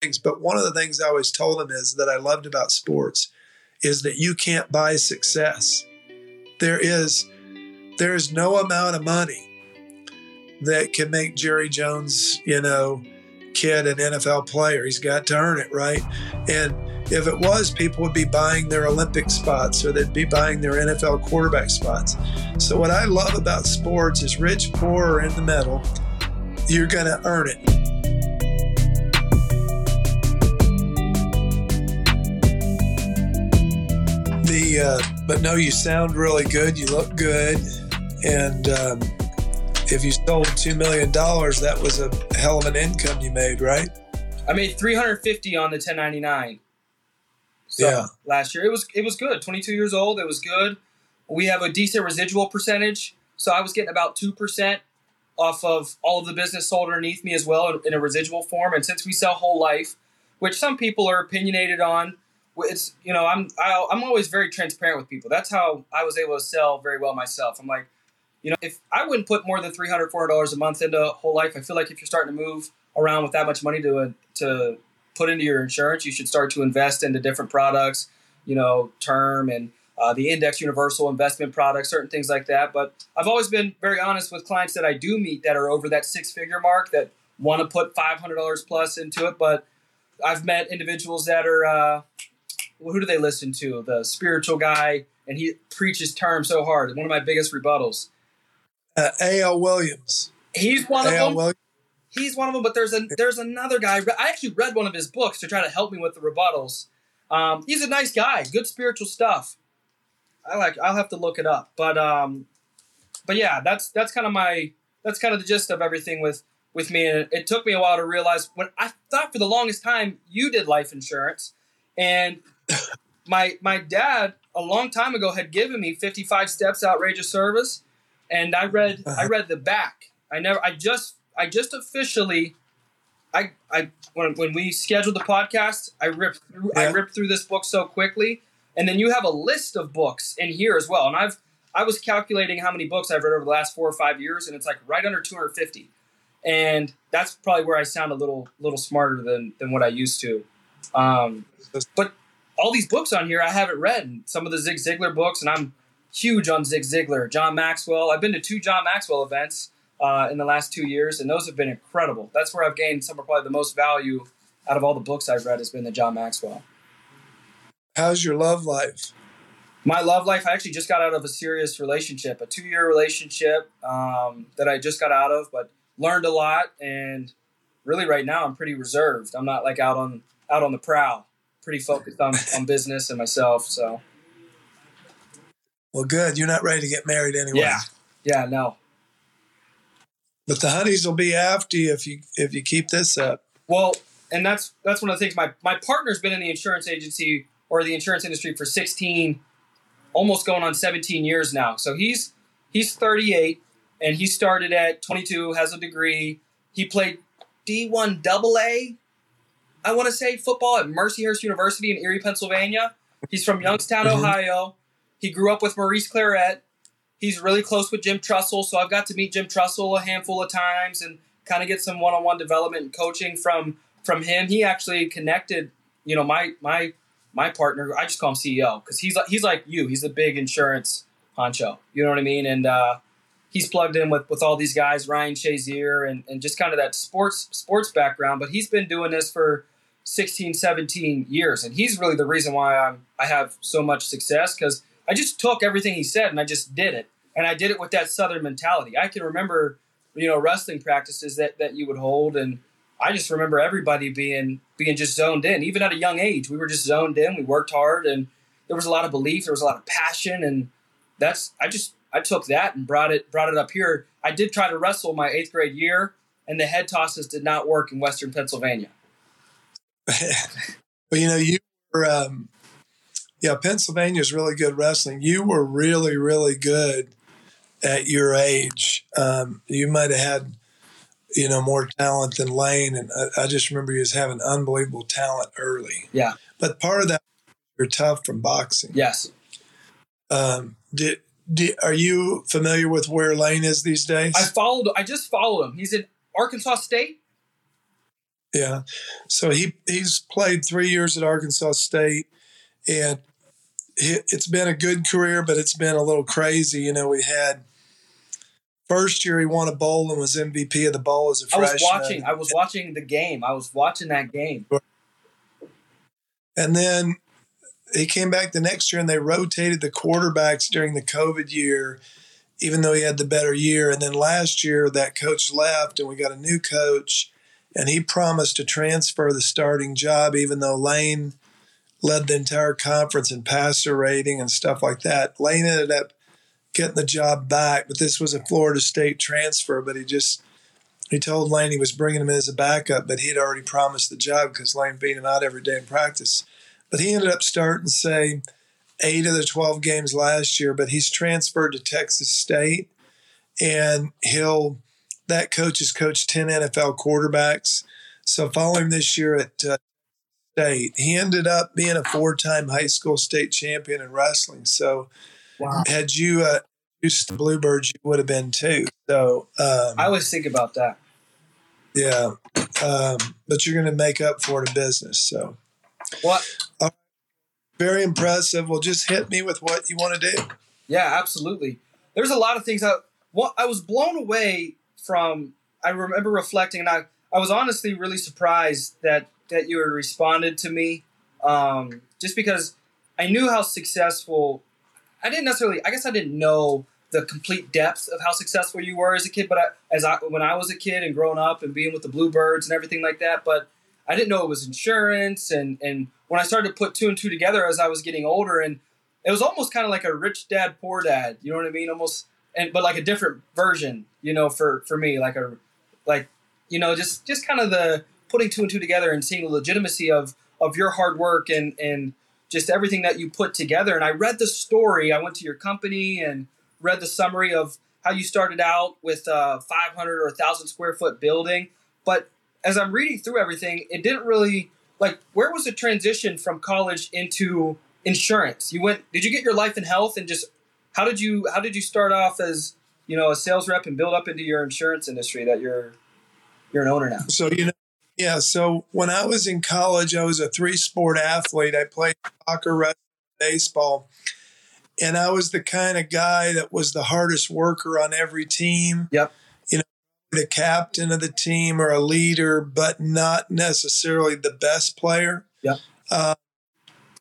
things. But one of the things I always told him is that I loved about sports is that you can't buy success. There is there is no amount of money that can make Jerry Jones, you know, kid an NFL player. He's got to earn it, right? And if it was, people would be buying their Olympic spots or they'd be buying their NFL quarterback spots. So, what I love about sports is rich, poor, or in the middle, you're going to earn it. The, uh, but no, you sound really good. You look good. And, um, if you sold $2 million, that was a hell of an income you made, right? I made 350 on the 1099. So yeah. last year it was it was good. 22 years old, it was good. We have a decent residual percentage, so I was getting about 2% off of all of the business sold underneath me as well in a residual form and since we sell whole life, which some people are opinionated on, it's you know, I'm I, am i am always very transparent with people. That's how I was able to sell very well myself. I'm like you know, if I wouldn't put more than 300 $400 a month into whole life, I feel like if you're starting to move around with that much money to, uh, to put into your insurance, you should start to invest into different products, you know, term and uh, the index universal investment products, certain things like that. But I've always been very honest with clients that I do meet that are over that six figure mark that want to put $500 plus into it. But I've met individuals that are, uh, who do they listen to? The spiritual guy, and he preaches term so hard. One of my biggest rebuttals uh, A.L. Williams. He's one of them. Williams. He's one of them. But there's a there's another guy. I actually read one of his books to try to help me with the rebuttals. Um, he's a nice guy. Good spiritual stuff. I like. I'll have to look it up. But um, but yeah, that's that's kind of my that's kind of the gist of everything with with me. And it took me a while to realize when I thought for the longest time you did life insurance, and my my dad a long time ago had given me 55 steps outrageous service and I read. I read the back. I never I just I just officially I I when when we scheduled the podcast, I ripped through yeah. I ripped through this book so quickly. And then you have a list of books in here as well. And I've I was calculating how many books I've read over the last four or five years, and it's like right under 250. And that's probably where I sound a little little smarter than than what I used to. Um, but all these books on here I haven't read. Some of the Zig Ziglar books, and I'm huge on Zig Ziglar, John Maxwell. I've been to two John Maxwell events uh, in the last two years, and those have been incredible. That's where I've gained some of probably the most value out of all the books I've read has been the John Maxwell. How's your love life? My love life, I actually just got out of a serious relationship, a two year relationship um, that I just got out of, but learned a lot. And really, right now, I'm pretty reserved. I'm not like out on out on the prowl. Pretty focused on, on business and myself. So well, good. You're not ready to get married anyway. Yeah. Yeah. No. But the honeys will be after you if you if you keep this up. Well, and that's that's one of the things. My my partner's been in the insurance agency or the insurance industry for 16, almost going on 17 years now. So he's he's 38 and he started at 22, has a degree. He played D1 double A, I want to say football at Mercyhurst University in Erie, Pennsylvania. He's from Youngstown, mm-hmm. Ohio. He grew up with Maurice Clarett. He's really close with Jim Tressel, so I've got to meet Jim Tressel a handful of times and kind of get some one-on-one development and coaching from from him. He actually connected, you know, my my my partner. I just call him CEO because he's he's like you. He's a big insurance honcho. You know what I mean? And uh, he's plugged in with with all these guys, Ryan Shazier, and and just kind of that sports sports background. But he's been doing this for 16, 17 years, and he's really the reason why I'm I have so much success because I just took everything he said and I just did it. And I did it with that Southern mentality. I can remember, you know, wrestling practices that, that you would hold. And I just remember everybody being, being just zoned in, even at a young age, we were just zoned in. We worked hard and there was a lot of belief. There was a lot of passion. And that's, I just, I took that and brought it, brought it up here. I did try to wrestle my eighth grade year and the head tosses did not work in Western Pennsylvania. Well, you know, you were, um, yeah, Pennsylvania is really good wrestling. You were really, really good at your age. Um, you might have had, you know, more talent than Lane, and I, I, just remember you as having unbelievable talent early. Yeah, but part of that you're tough from boxing. Yes. Um, did, did are you familiar with where Lane is these days? I followed. I just followed him. He's in Arkansas State. Yeah. So he he's played three years at Arkansas State, and it's been a good career, but it's been a little crazy. You know, we had first year he won a bowl and was MVP of the bowl as a freshman. I was watching. I was watching the game. I was watching that game. And then he came back the next year, and they rotated the quarterbacks during the COVID year, even though he had the better year. And then last year, that coach left, and we got a new coach, and he promised to transfer the starting job, even though Lane led the entire conference in passer rating and stuff like that. Lane ended up getting the job back, but this was a Florida State transfer. But he just he told Lane he was bringing him in as a backup, but he'd already promised the job because Lane beat him out every day in practice. But he ended up starting, say, eight of the 12 games last year, but he's transferred to Texas State and he'll, that coach has coached 10 NFL quarterbacks. So following this year at uh, State, he ended up being a four time high school state champion in wrestling. So wow. had you uh, used the Bluebirds, you would have been too. So um, I always think about that. Yeah. Um, but you're going to make up for it in business. So what? Uh, very impressive. Well, just hit me with what you want to do. Yeah, absolutely. There's a lot of things that well, I was blown away from. I remember reflecting, and I I was honestly really surprised that that you responded to me, um, just because I knew how successful. I didn't necessarily. I guess I didn't know the complete depth of how successful you were as a kid, but I, as I when I was a kid and growing up and being with the Bluebirds and everything like that, but I didn't know it was insurance. And, and when I started to put two and two together as I was getting older, and it was almost kind of like a rich dad, poor dad. You know what I mean? Almost, and but like a different version. You know, for for me, like a like you know, just just kind of the putting two and two together and seeing the legitimacy of of your hard work and and just everything that you put together. And I read the story. I went to your company and read the summary of how you started out with a 500 or 1,000 square foot building. But as I'm reading through everything, it didn't really like where was the transition from college into insurance? You went did you get your life and health and just how did you how did you start off as, you know, a sales rep and build up into your insurance industry that you're you're an owner now? So you know yeah, so when I was in college, I was a three sport athlete. I played soccer, wrestling, baseball. And I was the kind of guy that was the hardest worker on every team. Yep You know, the captain of the team or a leader, but not necessarily the best player. Yeah. Uh,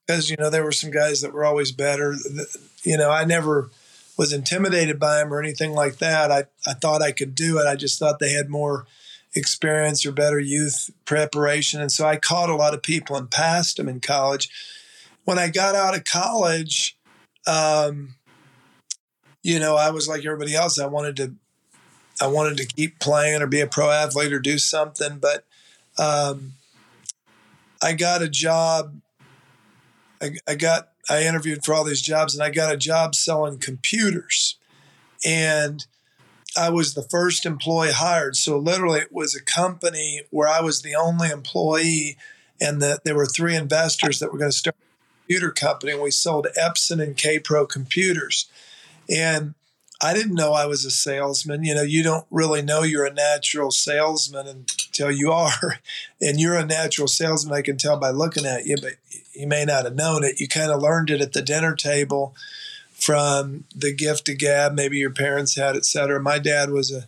because, you know, there were some guys that were always better. You know, I never was intimidated by them or anything like that. I, I thought I could do it. I just thought they had more experience or better youth preparation. And so I caught a lot of people and passed them in college. When I got out of college, um, you know, I was like everybody else. I wanted to I wanted to keep playing or be a pro athlete or do something, but um, I got a job. I, I got I interviewed for all these jobs, and I got a job selling computers, and I was the first employee hired. So literally, it was a company where I was the only employee, and that there were three investors that were going to start a computer company. And we sold Epson and Kaypro computers, and I didn't know I was a salesman. You know, you don't really know you're a natural salesman until you are. And you're a natural salesman, I can tell by looking at you, but you may not have known it. You kind of learned it at the dinner table from the gift of gab, maybe your parents had, et cetera. My dad was a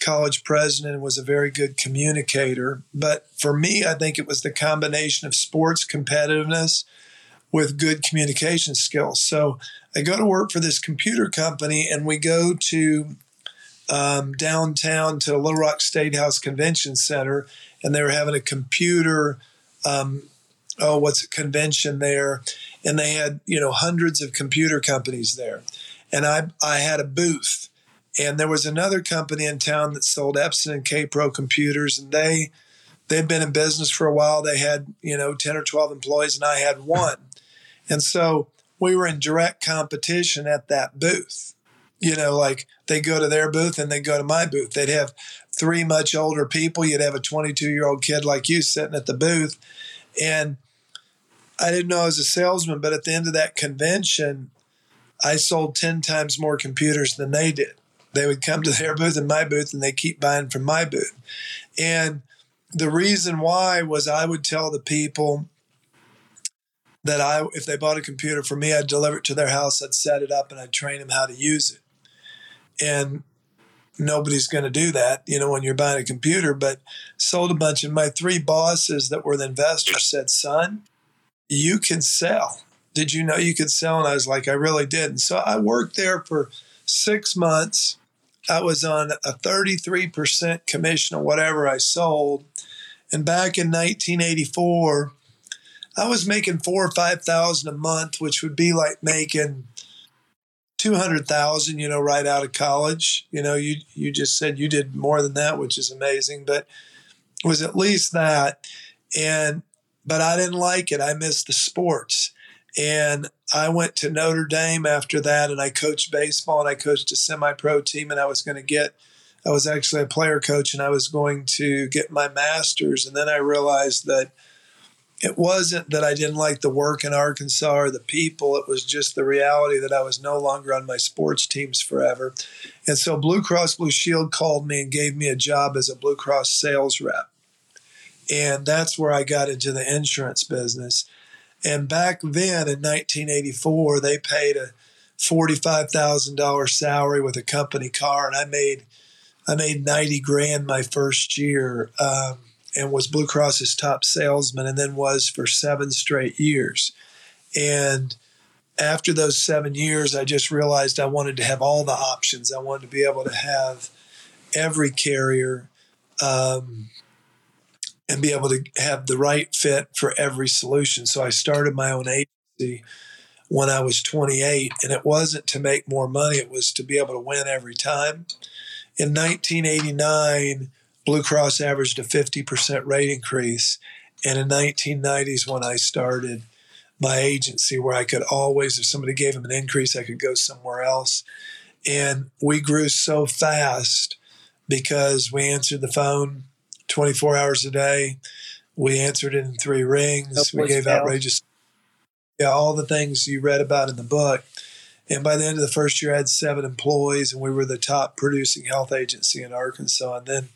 college president and was a very good communicator. But for me, I think it was the combination of sports competitiveness with good communication skills. So I go to work for this computer company, and we go to um, downtown to Little Rock State House Convention Center, and they were having a computer, um, oh, what's a convention there, and they had you know hundreds of computer companies there, and I I had a booth, and there was another company in town that sold Epson and Kaypro computers, and they they'd been in business for a while. They had you know ten or twelve employees, and I had one, and so we were in direct competition at that booth. You know, like they go to their booth and they go to my booth. They'd have three much older people. You'd have a 22 year old kid like you sitting at the booth. And I didn't know I was a salesman, but at the end of that convention, I sold 10 times more computers than they did. They would come to their booth and my booth and they keep buying from my booth. And the reason why was I would tell the people that I, if they bought a computer for me, I'd deliver it to their house, I'd set it up, and I'd train them how to use it. And nobody's going to do that, you know, when you're buying a computer. But sold a bunch, and my three bosses that were the investors said, "Son, you can sell. Did you know you could sell?" And I was like, "I really did." And so I worked there for six months. I was on a 33% commission on whatever I sold. And back in 1984, I was making four or five thousand a month, which would be like making two hundred thousand, you know, right out of college. You know, you you just said you did more than that, which is amazing, but was at least that. And but I didn't like it. I missed the sports. And I went to Notre Dame after that and I coached baseball and I coached a semi pro team and I was going to get I was actually a player coach and I was going to get my master's and then I realized that it wasn't that I didn't like the work in Arkansas or the people. It was just the reality that I was no longer on my sports teams forever. And so Blue Cross Blue Shield called me and gave me a job as a Blue Cross sales rep. And that's where I got into the insurance business. And back then in 1984, they paid a $45,000 salary with a company car, and I made I made 90 grand my first year. Um, and was Blue Cross's top salesman and then was for seven straight years. And after those seven years, I just realized I wanted to have all the options. I wanted to be able to have every carrier um, and be able to have the right fit for every solution. So I started my own agency when I was 28, and it wasn't to make more money, it was to be able to win every time. In 1989, Blue Cross averaged a 50% rate increase. And in 1990s, when I started my agency, where I could always, if somebody gave them an increase, I could go somewhere else. And we grew so fast because we answered the phone 24 hours a day. We answered it in three rings. We gave outrageous, yeah, all the things you read about in the book. And by the end of the first year, I had seven employees, and we were the top producing health agency in Arkansas. And then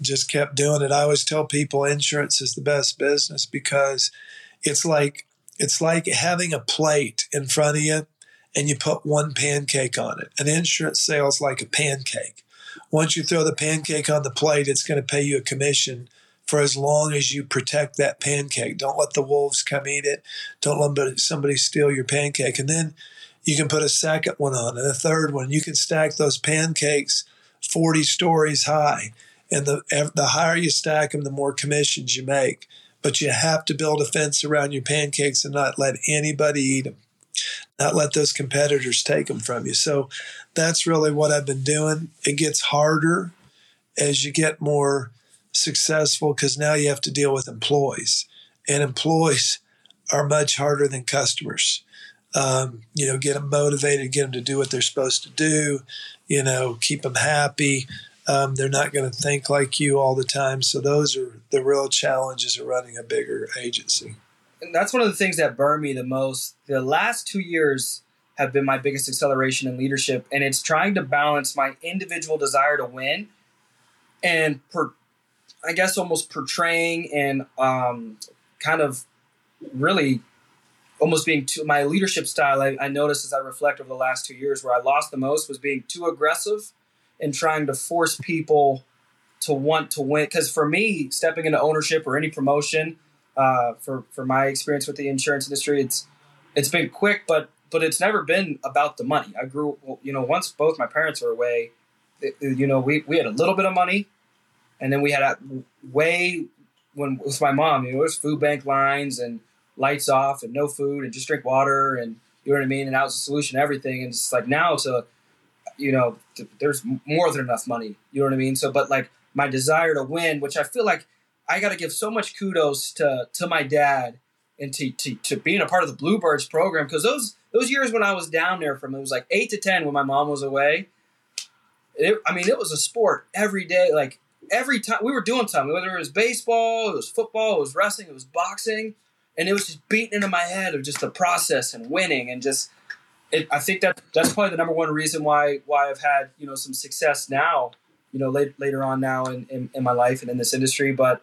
just kept doing it. I always tell people insurance is the best business because it's like it's like having a plate in front of you and you put one pancake on it. An insurance sale is like a pancake. Once you throw the pancake on the plate, it's going to pay you a commission for as long as you protect that pancake. Don't let the wolves come eat it. Don't let somebody steal your pancake. And then you can put a second one on and a third one. You can stack those pancakes 40 stories high and the the higher you stack them, the more commissions you make. But you have to build a fence around your pancakes and not let anybody eat them, not let those competitors take them from you. So that's really what I've been doing. It gets harder as you get more successful because now you have to deal with employees, and employees are much harder than customers. Um, you know, get them motivated, get them to do what they're supposed to do, you know, keep them happy. Um, they're not going to think like you all the time. So those are the real challenges of running a bigger agency. And that's one of the things that burn me the most. The last two years have been my biggest acceleration in leadership, and it's trying to balance my individual desire to win and per, I guess almost portraying and um, kind of really almost being too my leadership style I, I, noticed as i reflect over the last two years where i lost the most was being too aggressive and trying to force people to want to win. Because for me, stepping into ownership or any promotion, uh, for for my experience with the insurance industry, it's it's been quick, but but it's never been about the money. I grew, you know, once both my parents were away, it, you know, we we had a little bit of money, and then we had a way when with my mom, you know, it was food bank lines and lights off and no food and just drink water and you know what I mean, and that was the solution to everything. And it's like now to you know, there's more than enough money. You know what I mean? So, but like my desire to win, which I feel like I got to give so much kudos to to my dad and to, to, to being a part of the Bluebirds program because those those years when I was down there from it was like eight to ten when my mom was away. It, I mean, it was a sport every day. Like every time we were doing something, whether it was baseball, it was football, it was wrestling, it was boxing, and it was just beating into my head of just the process and winning and just it, I think that that's probably the number one reason why why I've had you know some success now you know, late, later on now in, in, in my life and in this industry. But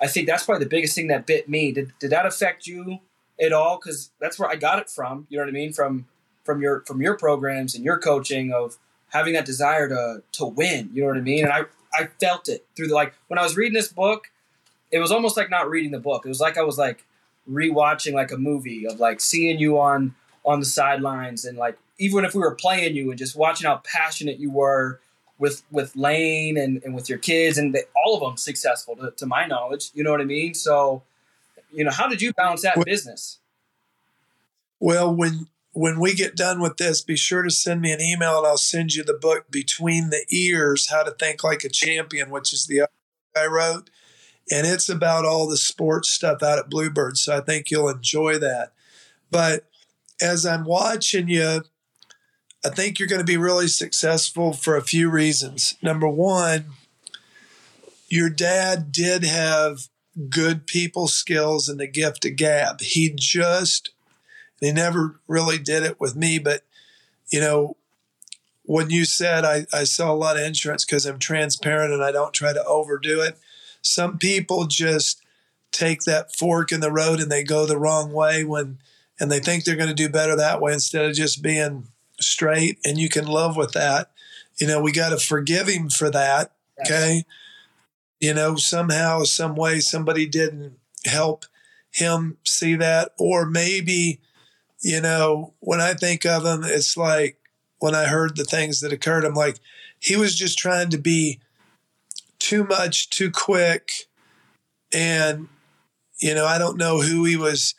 I think that's probably the biggest thing that bit me. Did, did that affect you at all? Because that's where I got it from. You know what I mean? From from your from your programs and your coaching of having that desire to to win. You know what I mean? And I I felt it through the like when I was reading this book. It was almost like not reading the book. It was like I was like rewatching like a movie of like seeing you on on the sidelines and like even if we were playing you and just watching how passionate you were with with Lane and, and with your kids and all of them successful to, to my knowledge. You know what I mean? So, you know, how did you balance that well, business? Well, when when we get done with this, be sure to send me an email and I'll send you the book Between the Ears: How to Think Like a Champion, which is the I wrote, and it's about all the sports stuff out at Bluebird. So I think you'll enjoy that. But as I'm watching you I think you're going to be really successful for a few reasons. Number one, your dad did have good people skills and the gift of gab. He just, he never really did it with me, but you know, when you said I, I sell a lot of insurance because I'm transparent and I don't try to overdo it, some people just take that fork in the road and they go the wrong way when, and they think they're going to do better that way instead of just being straight and you can love with that. You know, we got to forgive him for that. Okay. You know, somehow, some way, somebody didn't help him see that. Or maybe, you know, when I think of him, it's like when I heard the things that occurred, I'm like, he was just trying to be too much, too quick. And, you know, I don't know who he was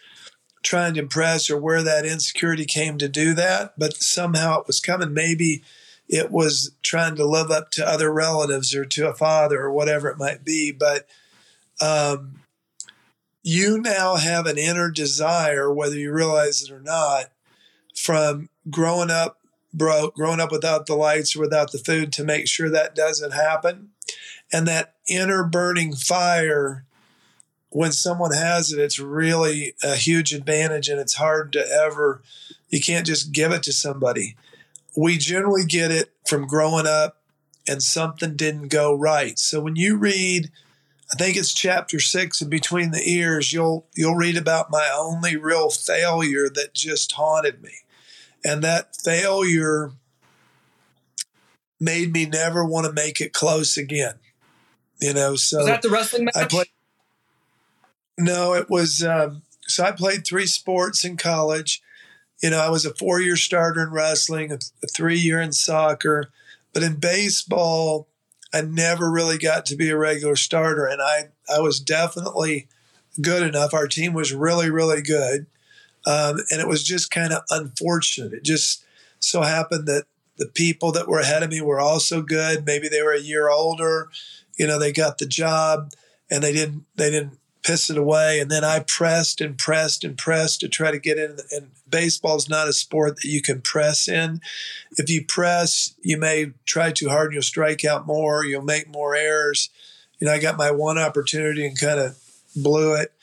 trying to impress or where that insecurity came to do that, but somehow it was coming. Maybe it was trying to live up to other relatives or to a father or whatever it might be. But um, you now have an inner desire, whether you realize it or not, from growing up broke, growing up without the lights or without the food to make sure that doesn't happen. And that inner burning fire when someone has it, it's really a huge advantage and it's hard to ever, you can't just give it to somebody. We generally get it from growing up and something didn't go right. So when you read, I think it's chapter six in Between the Ears, you'll you'll read about my only real failure that just haunted me. And that failure made me never want to make it close again. You know, so was that the wrestling match? I played, no, it was. Um, so I played three sports in college. You know, I was a four year starter in wrestling, a, a three year in soccer. But in baseball, I never really got to be a regular starter. And I, I was definitely good enough. Our team was really, really good. Um, and it was just kind of unfortunate. It just so happened that the people that were ahead of me were also good. Maybe they were a year older. You know, they got the job and they didn't they didn't piss it away. And then I pressed and pressed and pressed to try to get in. And baseball is not a sport that you can press in. If you press, you may try too hard and you'll strike out more, you'll make more errors. You know, I got my one opportunity and kind of blew it.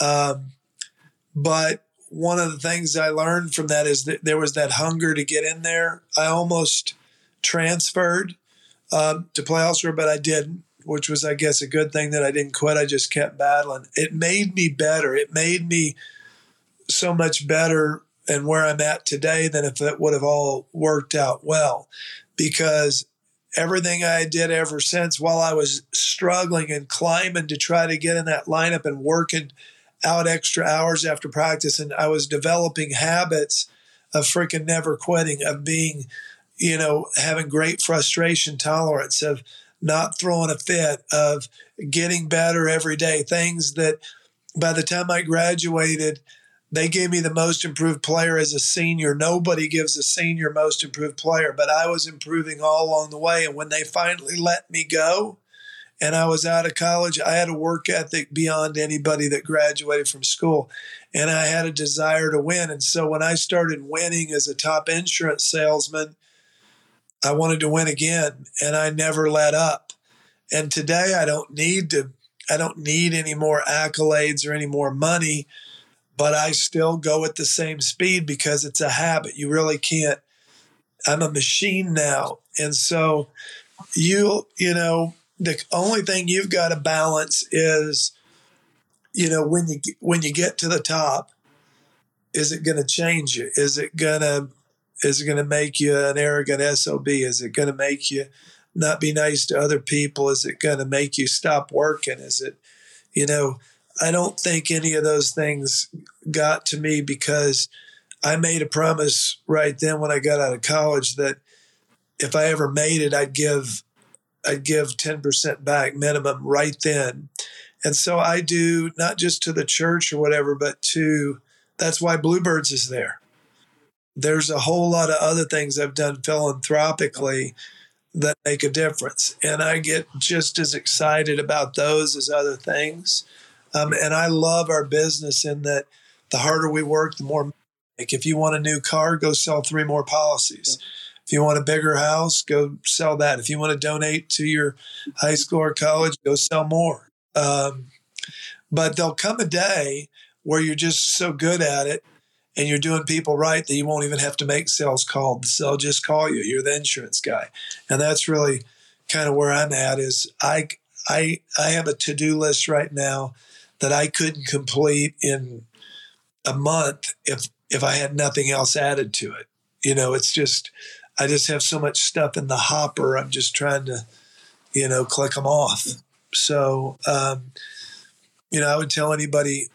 Um, but one of the things I learned from that is that there was that hunger to get in there. I almost transferred um, to play elsewhere, but I didn't which was, I guess, a good thing that I didn't quit. I just kept battling. It made me better. It made me so much better and where I'm at today than if it would have all worked out well. Because everything I did ever since, while I was struggling and climbing to try to get in that lineup and working out extra hours after practice, and I was developing habits of freaking never quitting, of being, you know, having great frustration tolerance, of not throwing a fit, of getting better every day. Things that by the time I graduated, they gave me the most improved player as a senior. Nobody gives a senior most improved player, but I was improving all along the way. And when they finally let me go and I was out of college, I had a work ethic beyond anybody that graduated from school. And I had a desire to win. And so when I started winning as a top insurance salesman, I wanted to win again and I never let up. And today I don't need to I don't need any more accolades or any more money, but I still go at the same speed because it's a habit. You really can't I'm a machine now. And so you you know the only thing you've got to balance is you know when you when you get to the top is it going to change you is it going to is it going to make you an arrogant sob is it going to make you not be nice to other people? Is it going to make you stop working? Is it you know i don't think any of those things got to me because i made a promise right then when i got out of college that if i ever made it i'd give i'd give 10% back minimum right then. And so I do not just to the church or whatever, but to that's why Bluebirds is there. There's a whole lot of other things I've done philanthropically that make a difference. And I get just as excited about those as other things. Um, and I love our business in that the harder we work, the more. Like if you want a new car, go sell three more policies. If you want a bigger house, go sell that. If you want to donate to your high school or college, go sell more. Um, but there'll come a day where you're just so good at it and you're doing people right that you won't even have to make sales calls. They'll just call you. You're the insurance guy. And that's really kind of where I'm at is I I I have a to-do list right now that I couldn't complete in a month if if I had nothing else added to it. You know, it's just I just have so much stuff in the hopper. I'm just trying to, you know, click them off. So, um, you know, I would tell anybody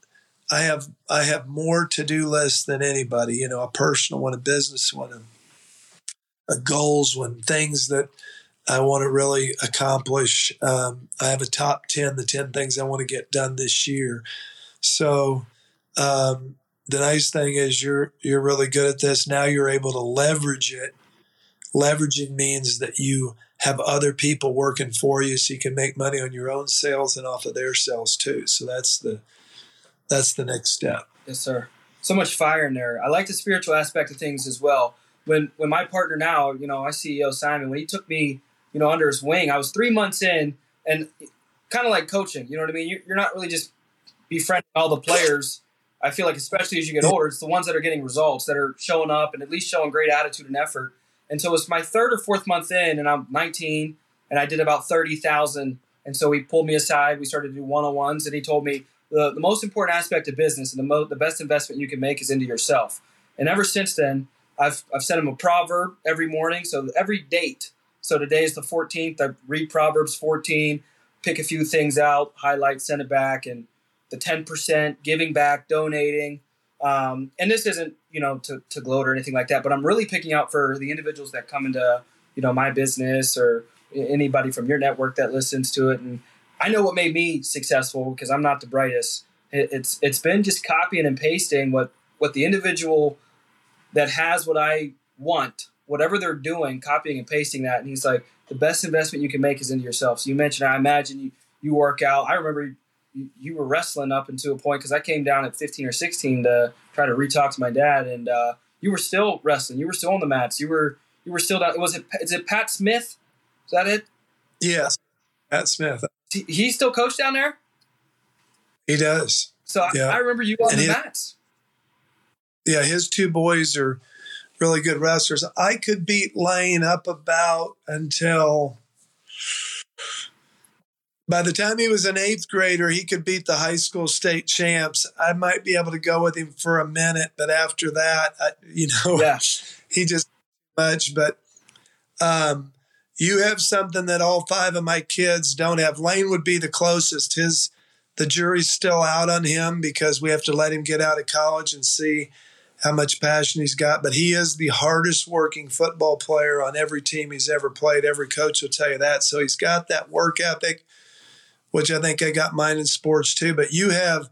I have I have more to do lists than anybody. You know, a personal one, a business one, a, goals one, things that I want to really accomplish. Um, I have a top ten, the ten things I want to get done this year. So um, the nice thing is you're you're really good at this. Now you're able to leverage it. Leveraging means that you have other people working for you so you can make money on your own sales and off of their sales too. So that's the that's the next step. Yes, sir. So much fire in there. I like the spiritual aspect of things as well. When when my partner now, you know, my CEO Simon, when he took me, you know, under his wing, I was three months in, and kind of like coaching. You know what I mean? You're not really just befriending all the players. I feel like, especially as you get older, it's the ones that are getting results that are showing up and at least showing great attitude and effort and so it was my third or fourth month in, and I'm 19, and I did about 30,000. And so he pulled me aside. We started to do one on ones, and he told me the, the most important aspect of business and the, mo- the best investment you can make is into yourself. And ever since then, I've, I've sent him a proverb every morning. So every date. So today is the 14th. I read Proverbs 14, pick a few things out, highlight, send it back, and the 10%, giving back, donating. Um, and this isn't, you know, to, to gloat or anything like that, but I'm really picking out for the individuals that come into, you know, my business or anybody from your network that listens to it. And I know what made me successful because I'm not the brightest. It, it's it's been just copying and pasting what what the individual that has what I want, whatever they're doing, copying and pasting that. And he's like, the best investment you can make is into yourself. So you mentioned, I imagine you you work out. I remember you, were wrestling up into a point because I came down at 15 or 16 to try to retalk to my dad, and uh, you were still wrestling. You were still on the mats. You were you were still down. Was it is it Pat Smith? Is that it? Yes, Pat Smith. He, still coach down there. He does. So yeah. I, I, remember you on and the his, mats. Yeah, his two boys are really good wrestlers. I could beat Lane up about until by the time he was an eighth grader, he could beat the high school state champs. I might be able to go with him for a minute, but after that, I, you know, yeah. he just much. But um, you have something that all five of my kids don't have. Lane would be the closest. His the jury's still out on him because we have to let him get out of college and see how much passion he's got. But he is the hardest working football player on every team he's ever played. Every coach will tell you that. So he's got that work ethic which I think I got mine in sports too. But you have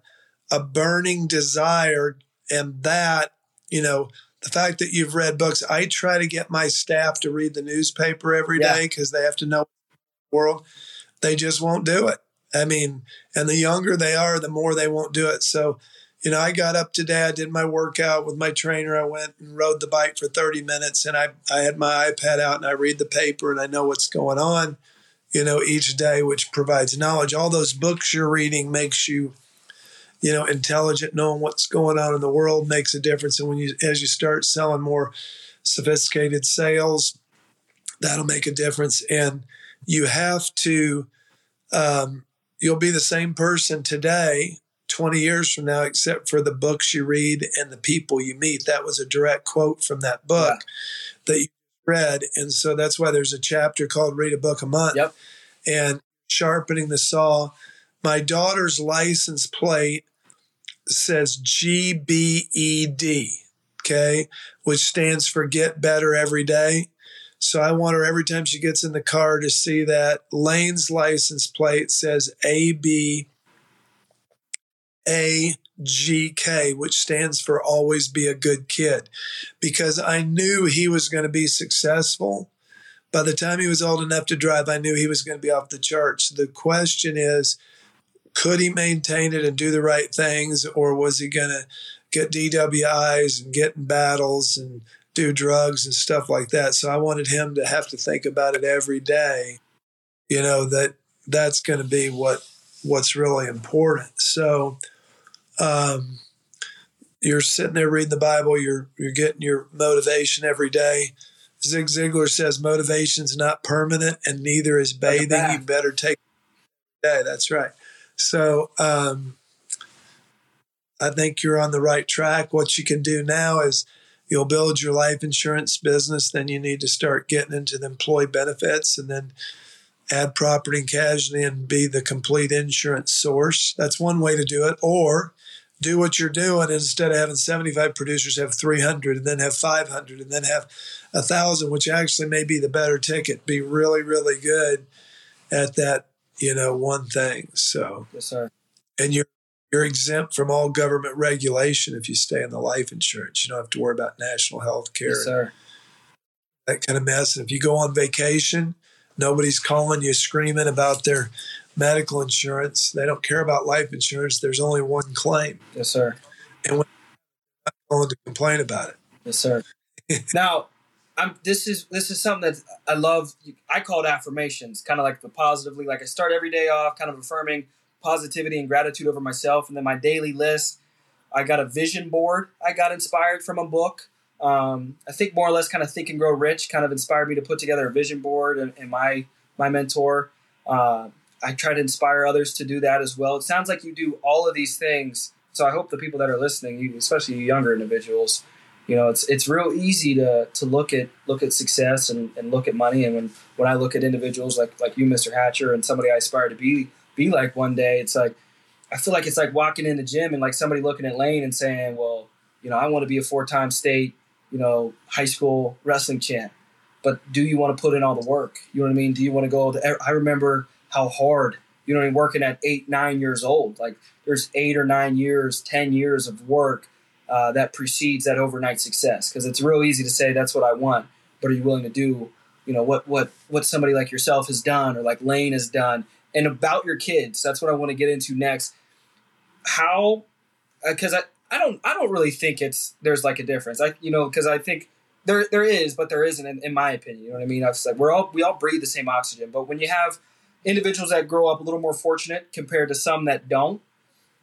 a burning desire, and that, you know, the fact that you've read books. I try to get my staff to read the newspaper every yeah. day because they have to know the world. They just won't do it. I mean, and the younger they are, the more they won't do it. So, you know, I got up today, I did my workout with my trainer. I went and rode the bike for 30 minutes and I, I had my iPad out and I read the paper and I know what's going on you know, each day, which provides knowledge. All those books you're reading makes you, you know, intelligent. Knowing what's going on in the world makes a difference. And when you, as you start selling more sophisticated sales, that'll make a difference. And you have to, um, you'll be the same person today, 20 years from now, except for the books you read and the people you meet. That was a direct quote from that book yeah. that you read. And so that's why there's a chapter called Read a Book a Month. Yep. And sharpening the saw. My daughter's license plate says GBED, okay, which stands for Get Better Every Day. So I want her every time she gets in the car to see that Lane's license plate says AB AGK, which stands for Always Be a Good Kid, because I knew he was going to be successful. By the time he was old enough to drive, I knew he was going to be off the charts. The question is, could he maintain it and do the right things, or was he going to get DWIs and get in battles and do drugs and stuff like that. So I wanted him to have to think about it every day. You know that that's going to be what what's really important. So um, you're sitting there reading the Bible. You're you're getting your motivation every day. Zig Ziglar says motivation's not permanent, and neither is bathing. You better take day. That's right. So um, I think you're on the right track. What you can do now is you'll build your life insurance business, then you need to start getting into the employee benefits and then add property and casualty and be the complete insurance source. That's one way to do it. Or do what you're doing instead of having 75 producers have 300 and then have 500 and then have a thousand, which actually may be the better ticket. Be really, really good at that, you know, one thing. So, yes, sir. And you're you're exempt from all government regulation if you stay in the life insurance. You don't have to worry about national health care. Yes, sir. That kind of mess. And if you go on vacation, nobody's calling you screaming about their medical insurance. They don't care about life insurance. There's only one claim. Yes, sir. And when not calling to complain about it. Yes, sir. now, I'm this is this is something that I love. I call it affirmations, kind of like the positively. Like I start every day off, kind of affirming positivity and gratitude over myself. And then my daily list, I got a vision board. I got inspired from a book. Um, I think more or less kind of Think and Grow Rich kind of inspired me to put together a vision board and, and my my mentor. Uh, I try to inspire others to do that as well. It sounds like you do all of these things. So I hope the people that are listening, especially younger individuals, you know, it's it's real easy to to look at look at success and, and look at money. And when when I look at individuals like like you, Mr. Hatcher, and somebody I aspire to be, be like one day. It's like I feel like it's like walking in the gym and like somebody looking at Lane and saying, "Well, you know, I want to be a four-time state, you know, high school wrestling champ." But do you want to put in all the work? You know what I mean? Do you want to go? To, er, I remember how hard you know, I mean, working at eight, nine years old. Like there's eight or nine years, ten years of work uh, that precedes that overnight success. Because it's real easy to say that's what I want, but are you willing to do? You know what what what somebody like yourself has done or like Lane has done and about your kids. That's what I want to get into next. How, because uh, I, I don't I don't really think it's there's like a difference. I you know because I think there there is, but there isn't in, in my opinion. You know what I mean? I've said we're all we all breathe the same oxygen, but when you have individuals that grow up a little more fortunate compared to some that don't,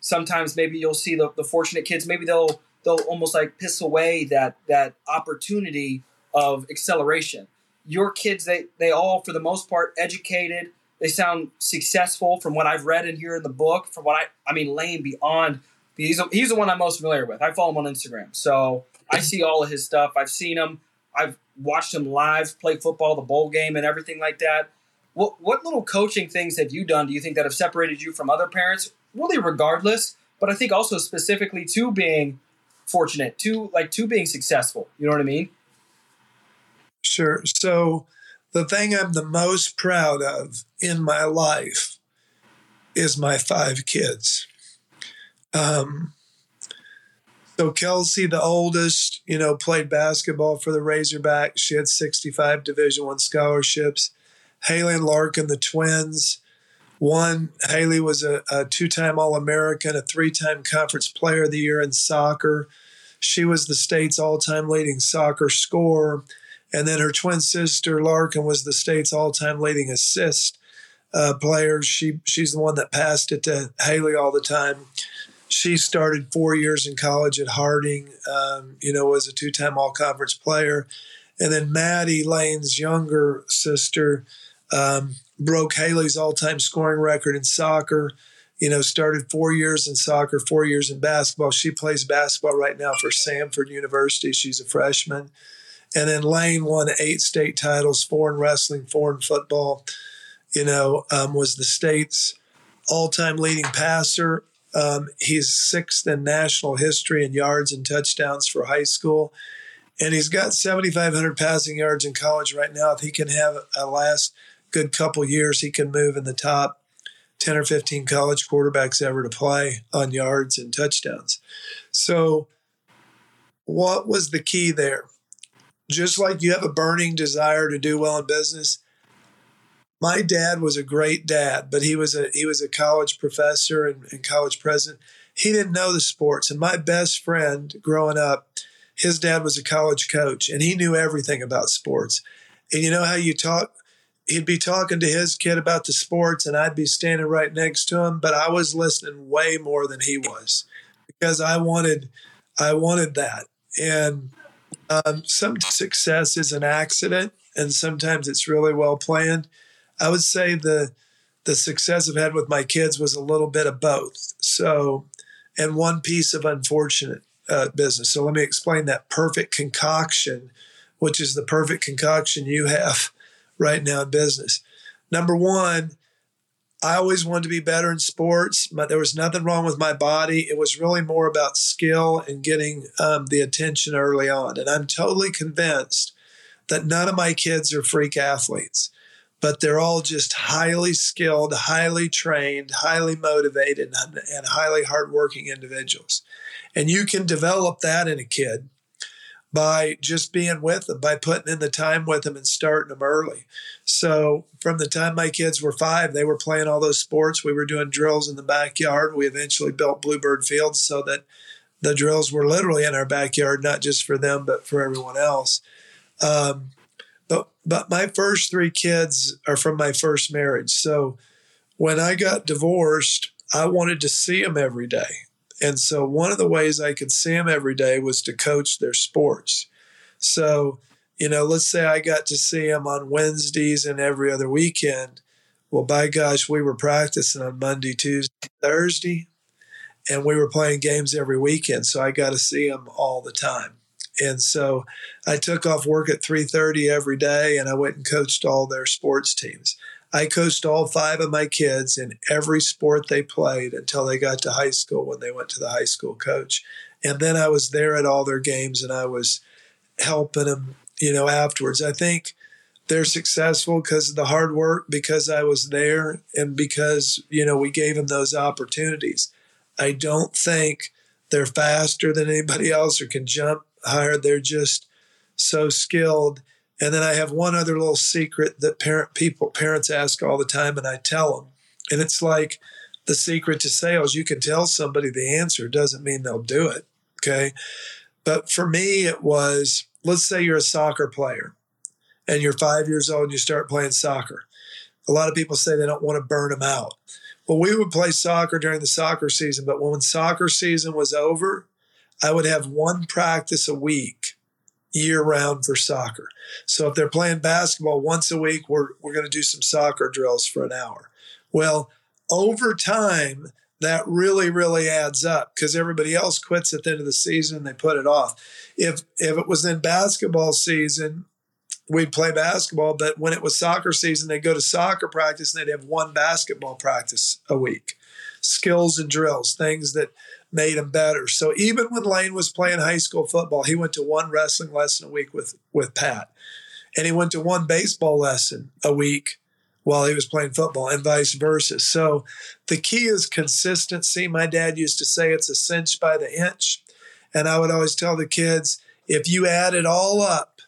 sometimes maybe you'll see the, the fortunate kids. Maybe they'll they'll almost like piss away that that opportunity of acceleration. Your kids, they they all for the most part educated they sound successful from what I've read and hear in the book. From what I, I mean, Lane beyond. He's a, he's the one I'm most familiar with. I follow him on Instagram, so I see all of his stuff. I've seen him. I've watched him live play football, the bowl game, and everything like that. What what little coaching things have you done? Do you think that have separated you from other parents? Really, regardless, but I think also specifically to being fortunate, to like to being successful. You know what I mean? Sure. So the thing I'm the most proud of in my life is my five kids. Um, so Kelsey, the oldest, you know, played basketball for the Razorbacks. She had 65 Division One scholarships. Haley and Larkin, the twins. One, Haley was a, a two-time All-American, a three-time Conference Player of the Year in soccer. She was the state's all-time leading soccer scorer. And then her twin sister Larkin was the state's all-time leading assist uh, player. She she's the one that passed it to Haley all the time. She started four years in college at Harding. Um, you know, was a two-time All-Conference player. And then Maddie Lane's younger sister, um, broke Haley's all-time scoring record in soccer. You know, started four years in soccer, four years in basketball. She plays basketball right now for Samford University. She's a freshman. And then Lane won eight state titles, four in wrestling, four in football. You know, um, was the state's all-time leading passer. Um, he's sixth in national history in yards and touchdowns for high school. And he's got 7,500 passing yards in college right now. If he can have a last good couple years, he can move in the top 10 or 15 college quarterbacks ever to play on yards and touchdowns. So, what was the key there? Just like you have a burning desire to do well in business, my dad was a great dad, but he was a he was a college professor and, and college president. He didn't know the sports. And my best friend growing up, his dad was a college coach and he knew everything about sports. And you know how you talk he'd be talking to his kid about the sports and I'd be standing right next to him, but I was listening way more than he was because I wanted I wanted that. And um, some success is an accident and sometimes it's really well planned. I would say the the success I've had with my kids was a little bit of both. So, and one piece of unfortunate uh, business. So let me explain that perfect concoction, which is the perfect concoction you have right now in business. Number one, I always wanted to be better in sports, but there was nothing wrong with my body. It was really more about skill and getting um, the attention early on. And I'm totally convinced that none of my kids are freak athletes but they're all just highly skilled, highly trained, highly motivated, and highly hardworking individuals. And you can develop that in a kid by just being with them, by putting in the time with them and starting them early. So, from the time my kids were five, they were playing all those sports. We were doing drills in the backyard. We eventually built Bluebird Fields so that the drills were literally in our backyard, not just for them, but for everyone else. Um, but but my first three kids are from my first marriage. So when I got divorced, I wanted to see them every day. And so one of the ways I could see them every day was to coach their sports. So, you know, let's say I got to see them on Wednesdays and every other weekend. Well, by gosh, we were practicing on Monday, Tuesday, Thursday, and we were playing games every weekend. So I got to see them all the time. And so I took off work at 3:30 every day and I went and coached all their sports teams. I coached all five of my kids in every sport they played until they got to high school when they went to the high school coach. And then I was there at all their games and I was helping them, you know, afterwards. I think they're successful because of the hard work, because I was there, and because, you know, we gave them those opportunities. I don't think they're faster than anybody else or can jump higher. They're just so skilled. And then I have one other little secret that parent people parents ask all the time, and I tell them. And it's like the secret to sales. You can tell somebody the answer, doesn't mean they'll do it. Okay. But for me, it was let's say you're a soccer player and you're five years old and you start playing soccer. A lot of people say they don't want to burn them out. Well, we would play soccer during the soccer season, but when soccer season was over, I would have one practice a week year round for soccer. So if they're playing basketball once a week, we're, we're going to do some soccer drills for an hour. Well, over time, that really, really adds up because everybody else quits at the end of the season and they put it off. If if it was in basketball season, we'd play basketball, but when it was soccer season, they'd go to soccer practice and they'd have one basketball practice a week. Skills and drills, things that made him better. So even when Lane was playing high school football, he went to one wrestling lesson a week with with Pat, and he went to one baseball lesson a week while he was playing football, and vice versa. So the key is consistency. My dad used to say it's a cinch by the inch, and I would always tell the kids if you add it all up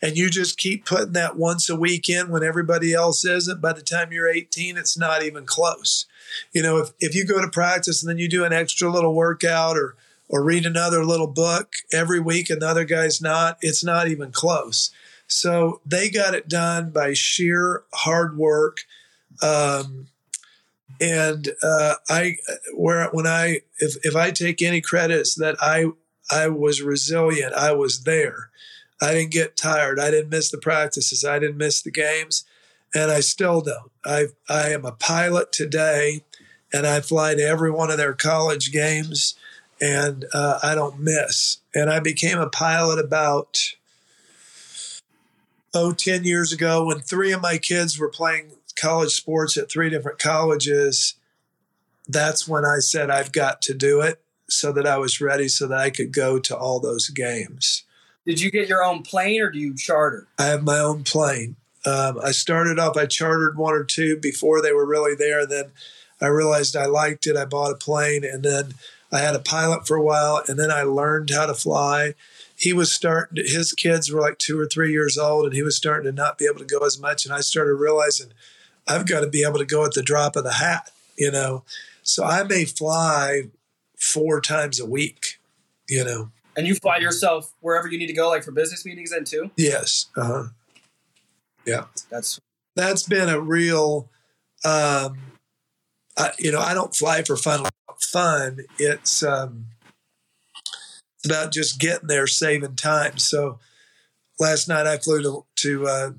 and you just keep putting that once a week in when everybody else isn't, by the time you're 18, it's not even close. You know, if, if you go to practice and then you do an extra little workout or or read another little book every week and the other guy's not, it's not even close. So they got it done by sheer hard work. Um, and uh, I, where when I, if, if I take any credits that I, I was resilient, I was there. I didn't get tired. I didn't miss the practices. I didn't miss the games. And I still don't. I I am a pilot today, and I fly to every one of their college games, and uh, I don't miss. And I became a pilot about oh 10 years ago when three of my kids were playing college sports at three different colleges. That's when I said I've got to do it so that I was ready so that I could go to all those games. Did you get your own plane or do you charter? I have my own plane. Um, I started off, I chartered one or two before they were really there. Then I realized I liked it. I bought a plane and then I had a pilot for a while and then I learned how to fly. He was starting, to, his kids were like two or three years old and he was starting to not be able to go as much. And I started realizing I've got to be able to go at the drop of the hat, you know. So I may fly four times a week, you know. And you fly yourself wherever you need to go, like for business meetings, then too. Yes. Uh huh. Yeah. That's that's been a real. Um, I, you know, I don't fly for fun. Fun. It's um, it's about just getting there, saving time. So last night I flew to to uh,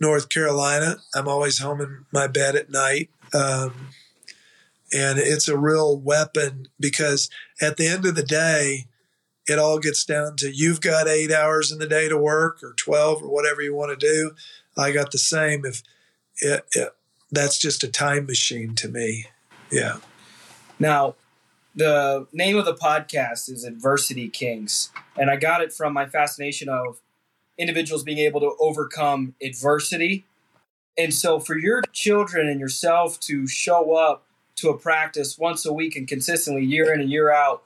North Carolina. I'm always home in my bed at night. Um, and it's a real weapon because at the end of the day, it all gets down to you've got eight hours in the day to work or 12 or whatever you want to do. I got the same. If it, it, that's just a time machine to me. Yeah. Now, the name of the podcast is Adversity Kings. And I got it from my fascination of individuals being able to overcome adversity. And so for your children and yourself to show up to a practice once a week and consistently year in and year out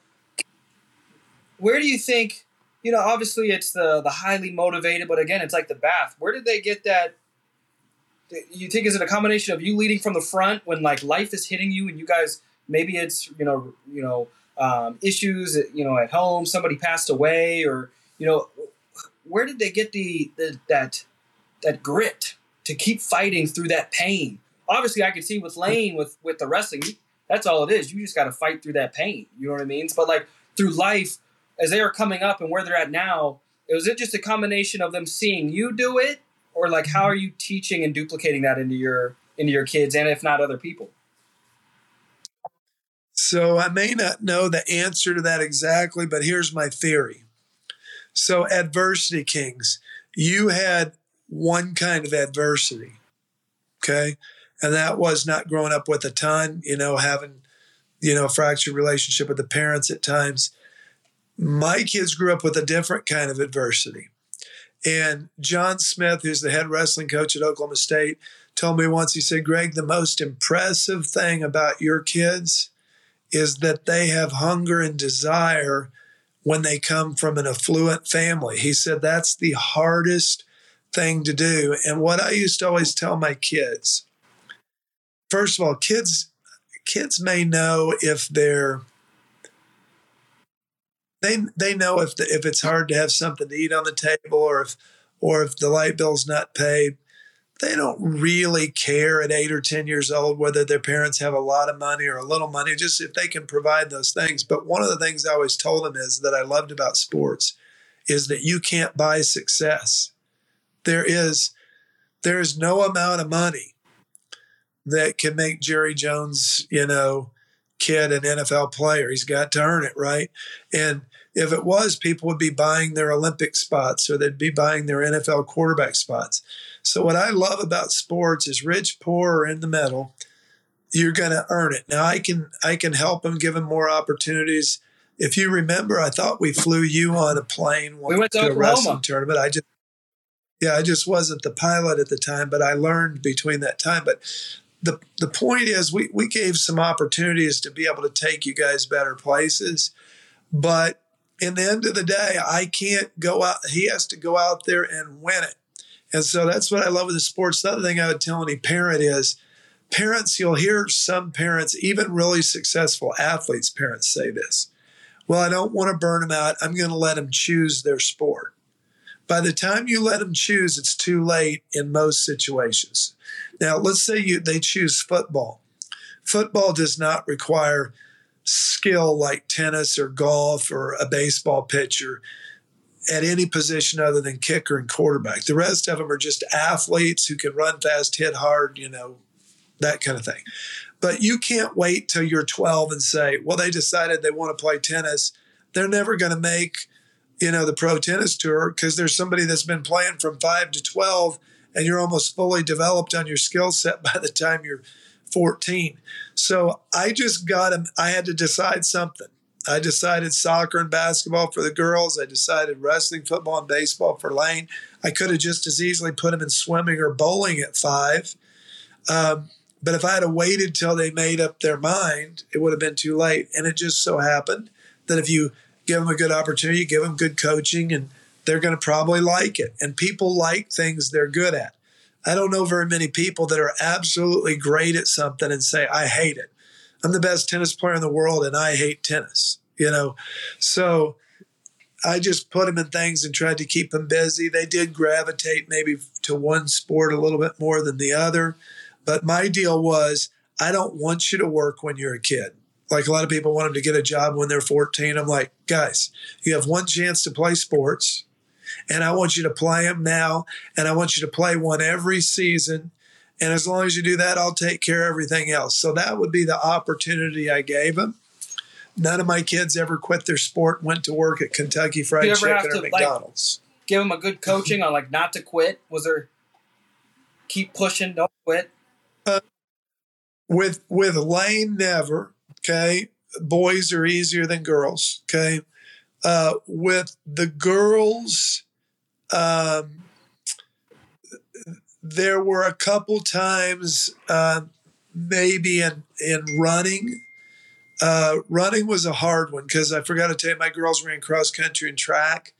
where do you think you know obviously it's the the highly motivated but again it's like the bath where did they get that you think is it a combination of you leading from the front when like life is hitting you and you guys maybe it's you know you know um, issues you know at home somebody passed away or you know where did they get the, the that that grit to keep fighting through that pain obviously I could see with Lane with with the wrestling, that's all it is. You just got to fight through that pain. You know what I mean? But like through life, as they are coming up and where they're at now, was it just a combination of them seeing you do it, or like how are you teaching and duplicating that into your into your kids and if not other people? So I may not know the answer to that exactly, but here's my theory. So adversity kings, you had one kind of adversity. Okay and that was not growing up with a ton, you know, having, you know, fractured relationship with the parents at times. My kids grew up with a different kind of adversity. And John Smith, who's the head wrestling coach at Oklahoma State, told me once, he said, Greg, the most impressive thing about your kids is that they have hunger and desire when they come from an affluent family. He said that's the hardest thing to do. And what I used to always tell my kids first of all, kids kids may know if they're they they know if the, if it's hard to have something to eat on the table or if or if the light bill's not paid. They don't really care at eight or ten years old whether their parents have a lot of money or a little money, just if they can provide those things. But one of the things I always told them is that I loved about sports is that you can't buy success. There is there is no amount of money that can make Jerry Jones, you know, kid an NFL player. He's got to earn it, right? And if it was, people would be buying their Olympic spots or they'd be buying their NFL quarterback spots. So what I love about sports is rich, poor, or in the middle, you're going to earn it. Now I can I can help them, give them more opportunities. If you remember, I thought we flew you on a plane we went to, to a wrestling tournament. I just yeah, I just wasn't the pilot at the time, but I learned between that time. But the the point is we we gave some opportunities to be able to take you guys better places but in the end of the day i can't go out he has to go out there and win it. And so that's what i love with the sports. The other thing i would tell any parent is parents you'll hear some parents even really successful athletes parents say this well i don't want to burn them out. I'm going to let them choose their sport. By the time you let them choose it's too late in most situations now, let's say you they choose football. Football does not require skill like tennis or golf or a baseball pitcher. at any position other than kicker and quarterback. The rest of them are just athletes who can run fast, hit hard, you know, that kind of thing. But you can't wait till you're 12 and say, well, they decided they want to play tennis. They're never going to make, you know, the pro tennis tour because there's somebody that's been playing from five to 12 and you're almost fully developed on your skill set by the time you're 14. So I just got him, I had to decide something. I decided soccer and basketball for the girls. I decided wrestling, football, and baseball for Lane. I could have just as easily put him in swimming or bowling at five. Um, but if I had waited till they made up their mind, it would have been too late. And it just so happened that if you give them a good opportunity, give them good coaching, and they're going to probably like it. And people like things they're good at. I don't know very many people that are absolutely great at something and say, I hate it. I'm the best tennis player in the world and I hate tennis, you know? So I just put them in things and tried to keep them busy. They did gravitate maybe to one sport a little bit more than the other. But my deal was, I don't want you to work when you're a kid. Like a lot of people want them to get a job when they're 14. I'm like, guys, you have one chance to play sports, and I want you to play them now, and I want you to play one every season. And as long as you do that, I'll take care of everything else. So that would be the opportunity I gave them. None of my kids ever quit their sport, went to work at Kentucky Fried Chicken or McDonald's. Like, give them a good coaching on like not to quit. Was there keep pushing, don't quit? with with Lane never. Okay, boys are easier than girls. Okay, uh, with the girls, um, there were a couple times uh, maybe in in running. Uh, running was a hard one because I forgot to tell you my girls ran cross country and track,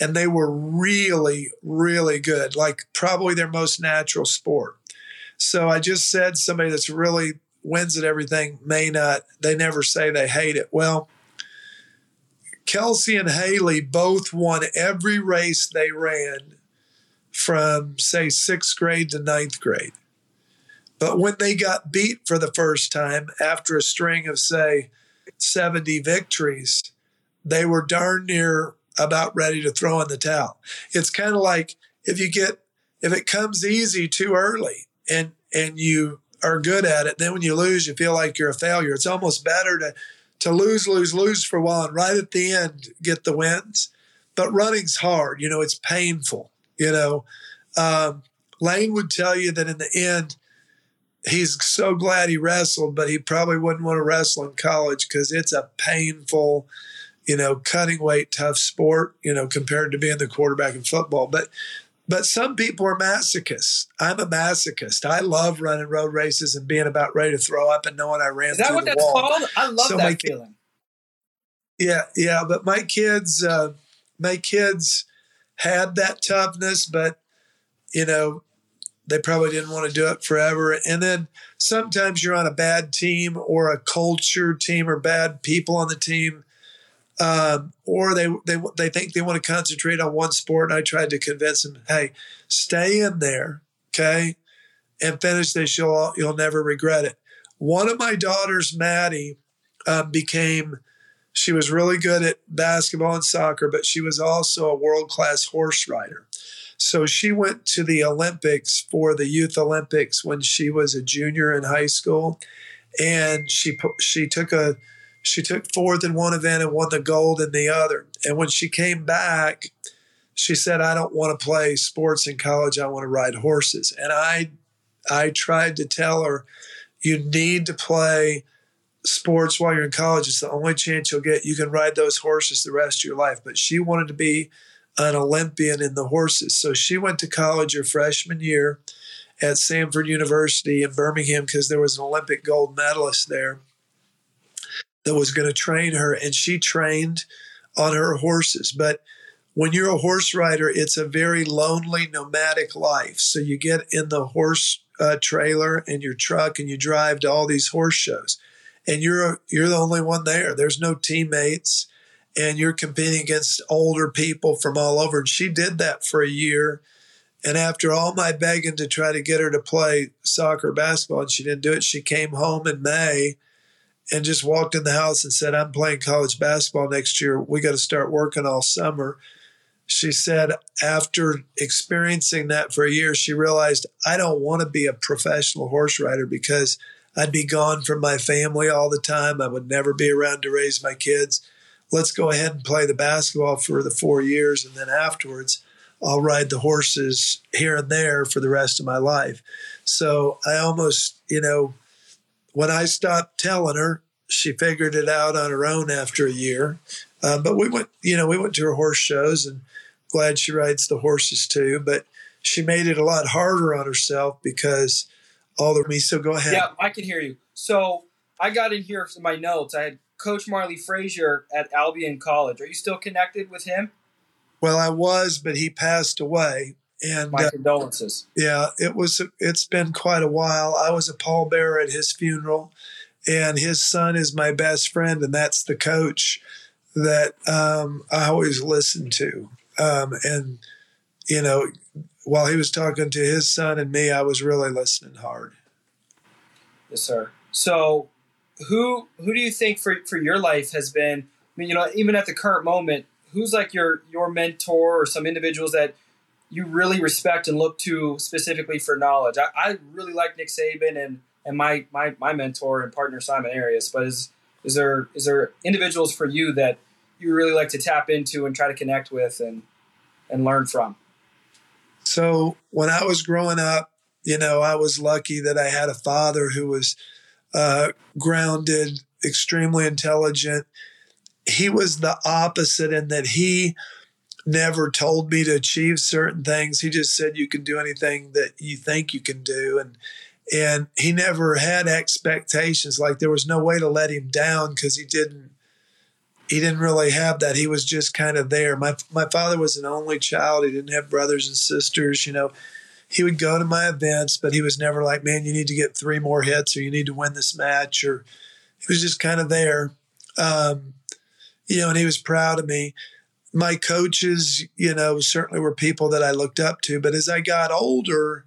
and they were really really good. Like probably their most natural sport. So I just said somebody that's really wins at everything may not, they never say they hate it. Well, Kelsey and Haley both won every race they ran from, say, sixth grade to ninth grade. But when they got beat for the first time after a string of, say, 70 victories, they were darn near about ready to throw in the towel. It's kind of like if you get, if it comes easy too early, and and you are good at it, then when you lose, you feel like you're a failure. It's almost better to to lose, lose, lose for a while, and right at the end get the wins. But running's hard. You know, it's painful. You know, um, Lane would tell you that in the end, he's so glad he wrestled, but he probably wouldn't want to wrestle in college because it's a painful, you know, cutting weight, tough sport, you know, compared to being the quarterback in football. But but some people are masochists. I'm a masochist. I love running road races and being about ready to throw up and knowing I ran Is that what the that's wall. called? I love So that feeling. Yeah, yeah. But my kids, uh, my kids had that toughness, but you know, they probably didn't want to do it forever. And then sometimes you're on a bad team or a culture team or bad people on the team. Um, or they, they they think they want to concentrate on one sport. And I tried to convince them, hey, stay in there, okay, and finish this. You'll you'll never regret it. One of my daughters, Maddie, um, became she was really good at basketball and soccer, but she was also a world class horse rider. So she went to the Olympics for the Youth Olympics when she was a junior in high school, and she she took a she took fourth in one event and won the gold in the other. And when she came back, she said, "I don't want to play sports in college. I want to ride horses." And I I tried to tell her, "You need to play." sports while you're in college. It's the only chance you'll get. You can ride those horses the rest of your life. But she wanted to be an Olympian in the horses. So she went to college her freshman year at Samford University in Birmingham because there was an Olympic gold medalist there that was going to train her. And she trained on her horses. But when you're a horse rider, it's a very lonely, nomadic life. So you get in the horse uh, trailer and your truck and you drive to all these horse shows and you're you're the only one there. There's no teammates, and you're competing against older people from all over. And she did that for a year. And after all my begging to try to get her to play soccer, basketball, and she didn't do it, she came home in May and just walked in the house and said, "I'm playing college basketball next year. We got to start working all summer." she said after experiencing that for a year, she realized I don't want to be a professional horse rider because I'd be gone from my family all the time. I would never be around to raise my kids. Let's go ahead and play the basketball for the four years. And then afterwards, I'll ride the horses here and there for the rest of my life. So I almost, you know, when I stopped telling her, she figured it out on her own after a year. Um, but we went, you know, we went to her horse shows and glad she rides the horses too. But she made it a lot harder on herself because all the me. So go ahead. Yeah, I can hear you. So I got in here for my notes. I had Coach Morley Fraser at Albion College. Are you still connected with him? Well, I was, but he passed away. And my uh, condolences. Yeah, it was. It's been quite a while. I was a pallbearer at his funeral, and his son is my best friend, and that's the coach that um, I always listen to. Um, and you know, while he was talking to his son and me, I was really listening hard. Yes, sir. So, who who do you think for for your life has been? I mean, you know, even at the current moment, who's like your your mentor or some individuals that you really respect and look to specifically for knowledge? I, I really like Nick Saban and and my my my mentor and partner Simon Arias. But is is there is there individuals for you that you really like to tap into and try to connect with and and learn from? So when I was growing up, you know, I was lucky that I had a father who was uh, grounded, extremely intelligent. He was the opposite in that he never told me to achieve certain things. He just said you can do anything that you think you can do, and and he never had expectations. Like there was no way to let him down because he didn't he didn't really have that. He was just kind of there. My my father was an only child. He didn't have brothers and sisters. You know, he would go to my events, but he was never like, "Man, you need to get three more hits, or you need to win this match." Or he was just kind of there. Um, you know, and he was proud of me. My coaches, you know, certainly were people that I looked up to. But as I got older,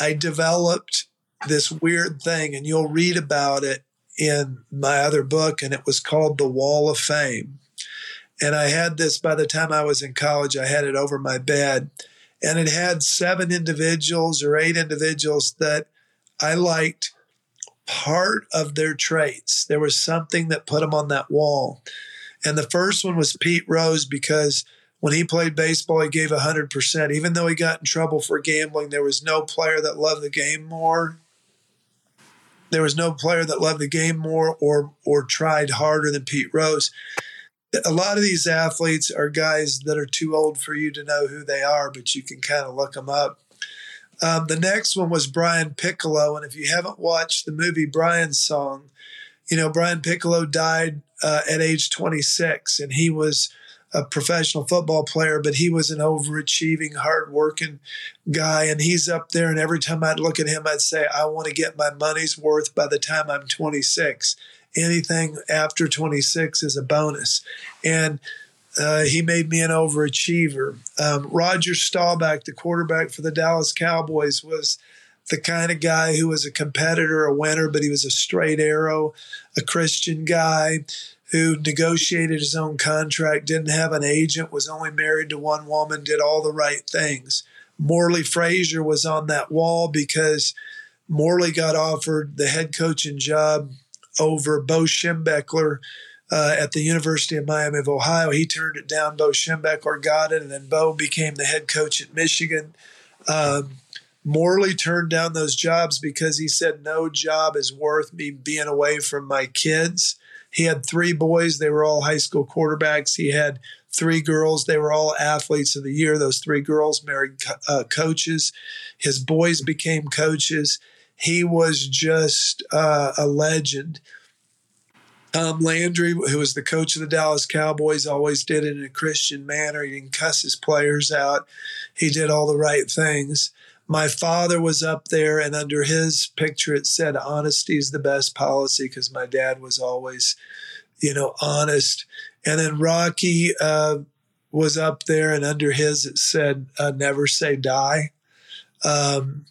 I developed this weird thing, and you'll read about it in my other book, and it was called The Wall of Fame. And I had this by the time I was in college, I had it over my bed. And it had seven individuals or eight individuals that I liked part of their traits. There was something that put them on that wall. And the first one was Pete Rose because when he played baseball, he gave 100%. Even though he got in trouble for gambling, there was no player that loved the game more there was no player that loved the game more or or tried harder than Pete Rose. A lot of these athletes are guys that are too old for you to know who they are, but you can kind of look them up. Um, the next one was Brian Piccolo, and if you haven't watched the movie Brian's Song, you know Brian Piccolo died uh, at age 26, and he was a professional football player, but he was an overachieving, hardworking guy. And he's up there. And every time I'd look at him, I'd say, I want to get my money's worth by the time I'm 26. Anything after 26 is a bonus. And uh, he made me an overachiever. Um, Roger Staubach, the quarterback for the Dallas Cowboys, was the kind of guy who was a competitor, a winner, but he was a straight arrow, a Christian guy who negotiated his own contract, didn't have an agent, was only married to one woman, did all the right things. Morley Fraser was on that wall because Morley got offered the head coaching job over Bo Schembechler uh, at the University of Miami of Ohio. He turned it down. Bo Schembechler got it, and then Bo became the head coach at Michigan. Um, Morley turned down those jobs because he said no job is worth me being away from my kids. He had three boys. They were all high school quarterbacks. He had three girls. They were all athletes of the year. Those three girls married uh, coaches. His boys became coaches. He was just uh, a legend. Tom Landry, who was the coach of the Dallas Cowboys, always did it in a Christian manner. He didn't cuss his players out. He did all the right things my father was up there, and under his picture, it said, Honesty is the best policy because my dad was always, you know, honest. And then Rocky uh, was up there, and under his, it said, uh, Never say die. Um,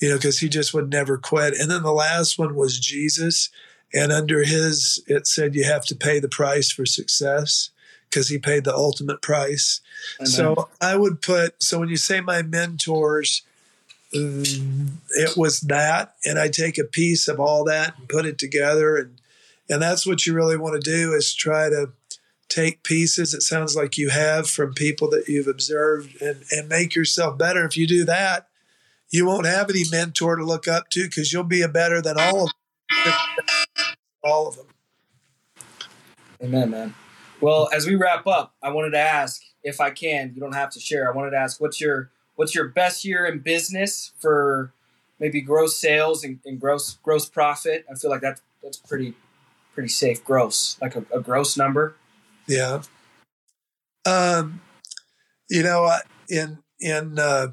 you know, because he just would never quit. And then the last one was Jesus. And under his, it said, You have to pay the price for success because he paid the ultimate price. Amen. So I would put, so when you say my mentors, Mm, it was that. And I take a piece of all that and put it together. And, and that's what you really want to do is try to take pieces it sounds like you have from people that you've observed and, and make yourself better. If you do that, you won't have any mentor to look up to because you'll be a better than all of them. all of them. Amen, man. Well, as we wrap up, I wanted to ask if I can. You don't have to share. I wanted to ask what's your what's your best year in business for maybe gross sales and, and gross gross profit. I feel like that's that's pretty pretty safe gross, like a, a gross number. Yeah. Um, you know, in in uh,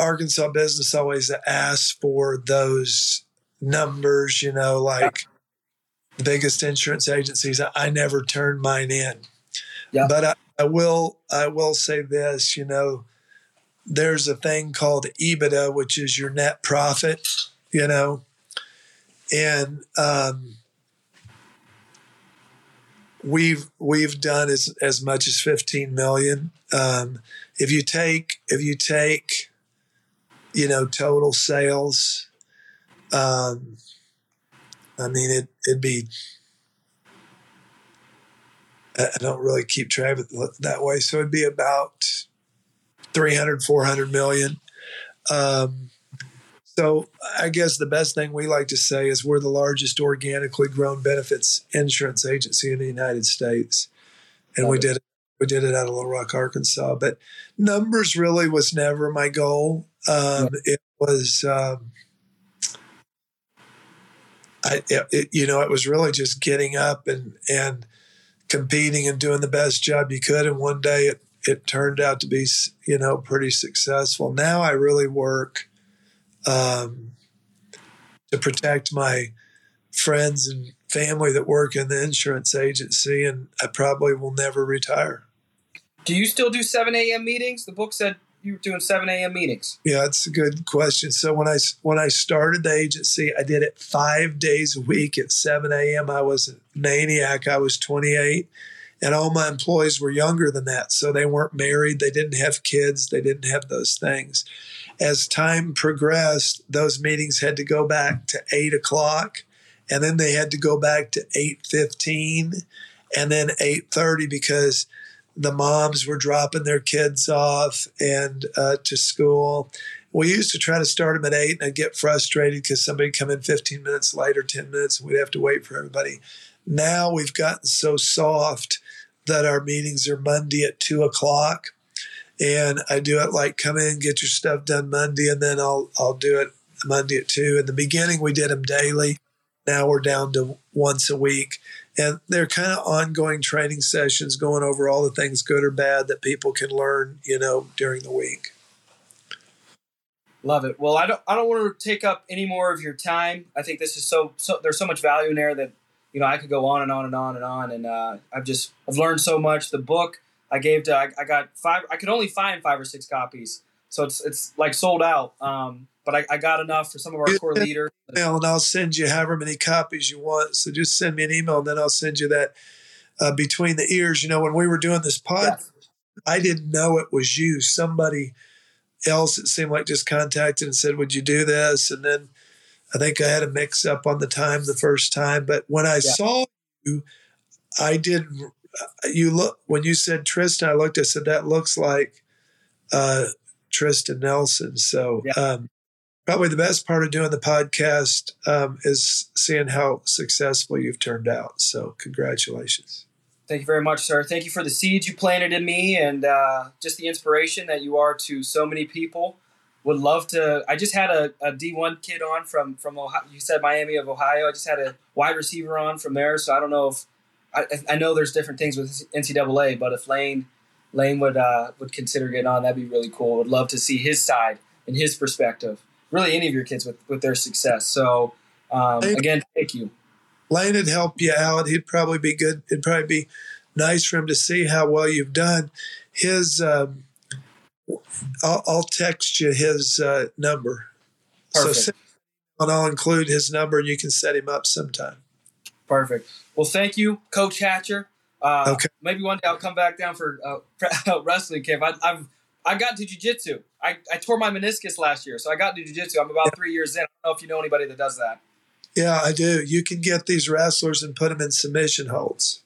Arkansas business, always asks for those numbers. You know, like the biggest insurance agencies. I never turn mine in. Yeah. But I, I will I will say this, you know, there's a thing called EBITDA, which is your net profit, you know. And um, we've we've done as as much as 15 million. Um, if you take if you take you know total sales um, I mean, it, it'd be, I don't really keep track of it that way. So it'd be about 300, 400 million. Um, so I guess the best thing we like to say is we're the largest organically grown benefits insurance agency in the United States. And we did it. We did it out of Little Rock, Arkansas. But numbers really was never my goal. Um, yeah. It was um, I, it, you know, it was really just getting up and and competing and doing the best job you could. And one day it it turned out to be, you know, pretty successful. Now I really work um, to protect my friends and family that work in the insurance agency, and I probably will never retire. Do you still do 7 a.m. meetings? The book said you were doing 7 a.m. meetings? Yeah, that's a good question. So when I when I started the agency, I did it five days a week at 7 a.m. I was a maniac. I was 28, and all my employees were younger than that, so they weren't married, they didn't have kids, they didn't have those things. As time progressed, those meetings had to go back to eight o'clock, and then they had to go back to 8:15, and then 8:30 because the moms were dropping their kids off and uh, to school. We used to try to start them at eight, and I'd get frustrated because somebody come in 15 minutes later, 10 minutes, and we'd have to wait for everybody. Now we've gotten so soft that our meetings are Monday at two o'clock, and I do it like come in, get your stuff done Monday, and then I'll I'll do it Monday at two. In the beginning, we did them daily. Now we're down to once a week. And they're kind of ongoing training sessions going over all the things good or bad that people can learn you know during the week. Love it. Well i don't i don't want to take up any more of your time. I think this is so, so there's so much value in there that you know i could go on and on and on and on and uh, i've just i've learned so much the book i gave to I, I, got five i could only find five or six copies so it's it's like sold out um, but I, I, got enough for some of our core leaders. Email and I'll send you however many copies you want. So just send me an email and then I'll send you that uh, between the ears. You know, when we were doing this pod, I didn't know it was you. Somebody else, it seemed like, just contacted and said, Would you do this? And then I think I had a mix up on the time the first time. But when I yeah. saw you, I did. Uh, you look when you said Tristan, I looked. I said that looks like uh, Tristan Nelson. So yeah. um, probably the best part of doing the podcast um, is seeing how successful you've turned out. So, congratulations. Thank you very much, sir. Thank you for the seeds you planted in me and uh, just the inspiration that you are to so many people. Would love to. I just had a a D1 kid on from from Ohio. You said Miami of Ohio. I just had a wide receiver on from there. So I don't know if I, I know there's different things with NCAA, but if Lane Lane would uh, would consider getting on, that'd be really cool. Would love to see his side and his perspective really any of your kids with, with their success. So um, again, thank you. Lane would help you out. He'd probably be good. It'd probably be nice for him to see how well you've done. His, um, I'll, I'll, text you his uh, number. Perfect. So and I'll include his number and you can set him up sometime. Perfect. Well, thank you, Coach Hatcher. Uh, Okay. Maybe one day I'll come back down for uh, wrestling camp. I, I've I got into jujitsu. I, I tore my meniscus last year, so I got into jujitsu. I'm about three years in. I don't know if you know anybody that does that. Yeah, I do. You can get these wrestlers and put them in submission holds.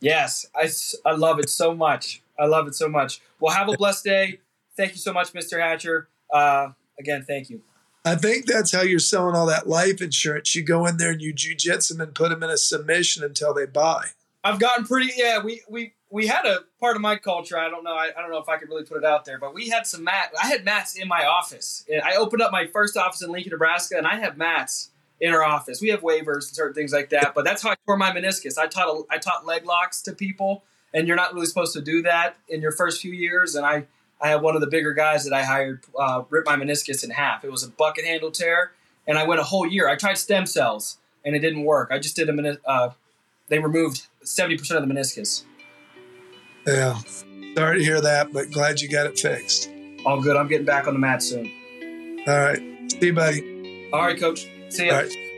Yes, I, I love it so much. I love it so much. Well, have a blessed day. Thank you so much, Mr. Hatcher. Uh, again, thank you. I think that's how you're selling all that life insurance. You go in there and you jujitsu them and put them in a submission until they buy. I've gotten pretty. Yeah, we we we had a part of my culture. I don't know. I, I don't know if I could really put it out there, but we had some mat. I had mats in my office. I opened up my first office in Lincoln, Nebraska, and I have mats in our office. We have waivers and certain things like that. But that's how I tore my meniscus. I taught a, I taught leg locks to people, and you're not really supposed to do that in your first few years. And I I had one of the bigger guys that I hired uh, rip my meniscus in half. It was a bucket handle tear, and I went a whole year. I tried stem cells, and it didn't work. I just did a minute. Uh, they removed seventy percent of the meniscus. Yeah. Sorry to hear that, but glad you got it fixed. All good. I'm getting back on the mat soon. All right. See you, buddy. All right, coach. See ya. All right.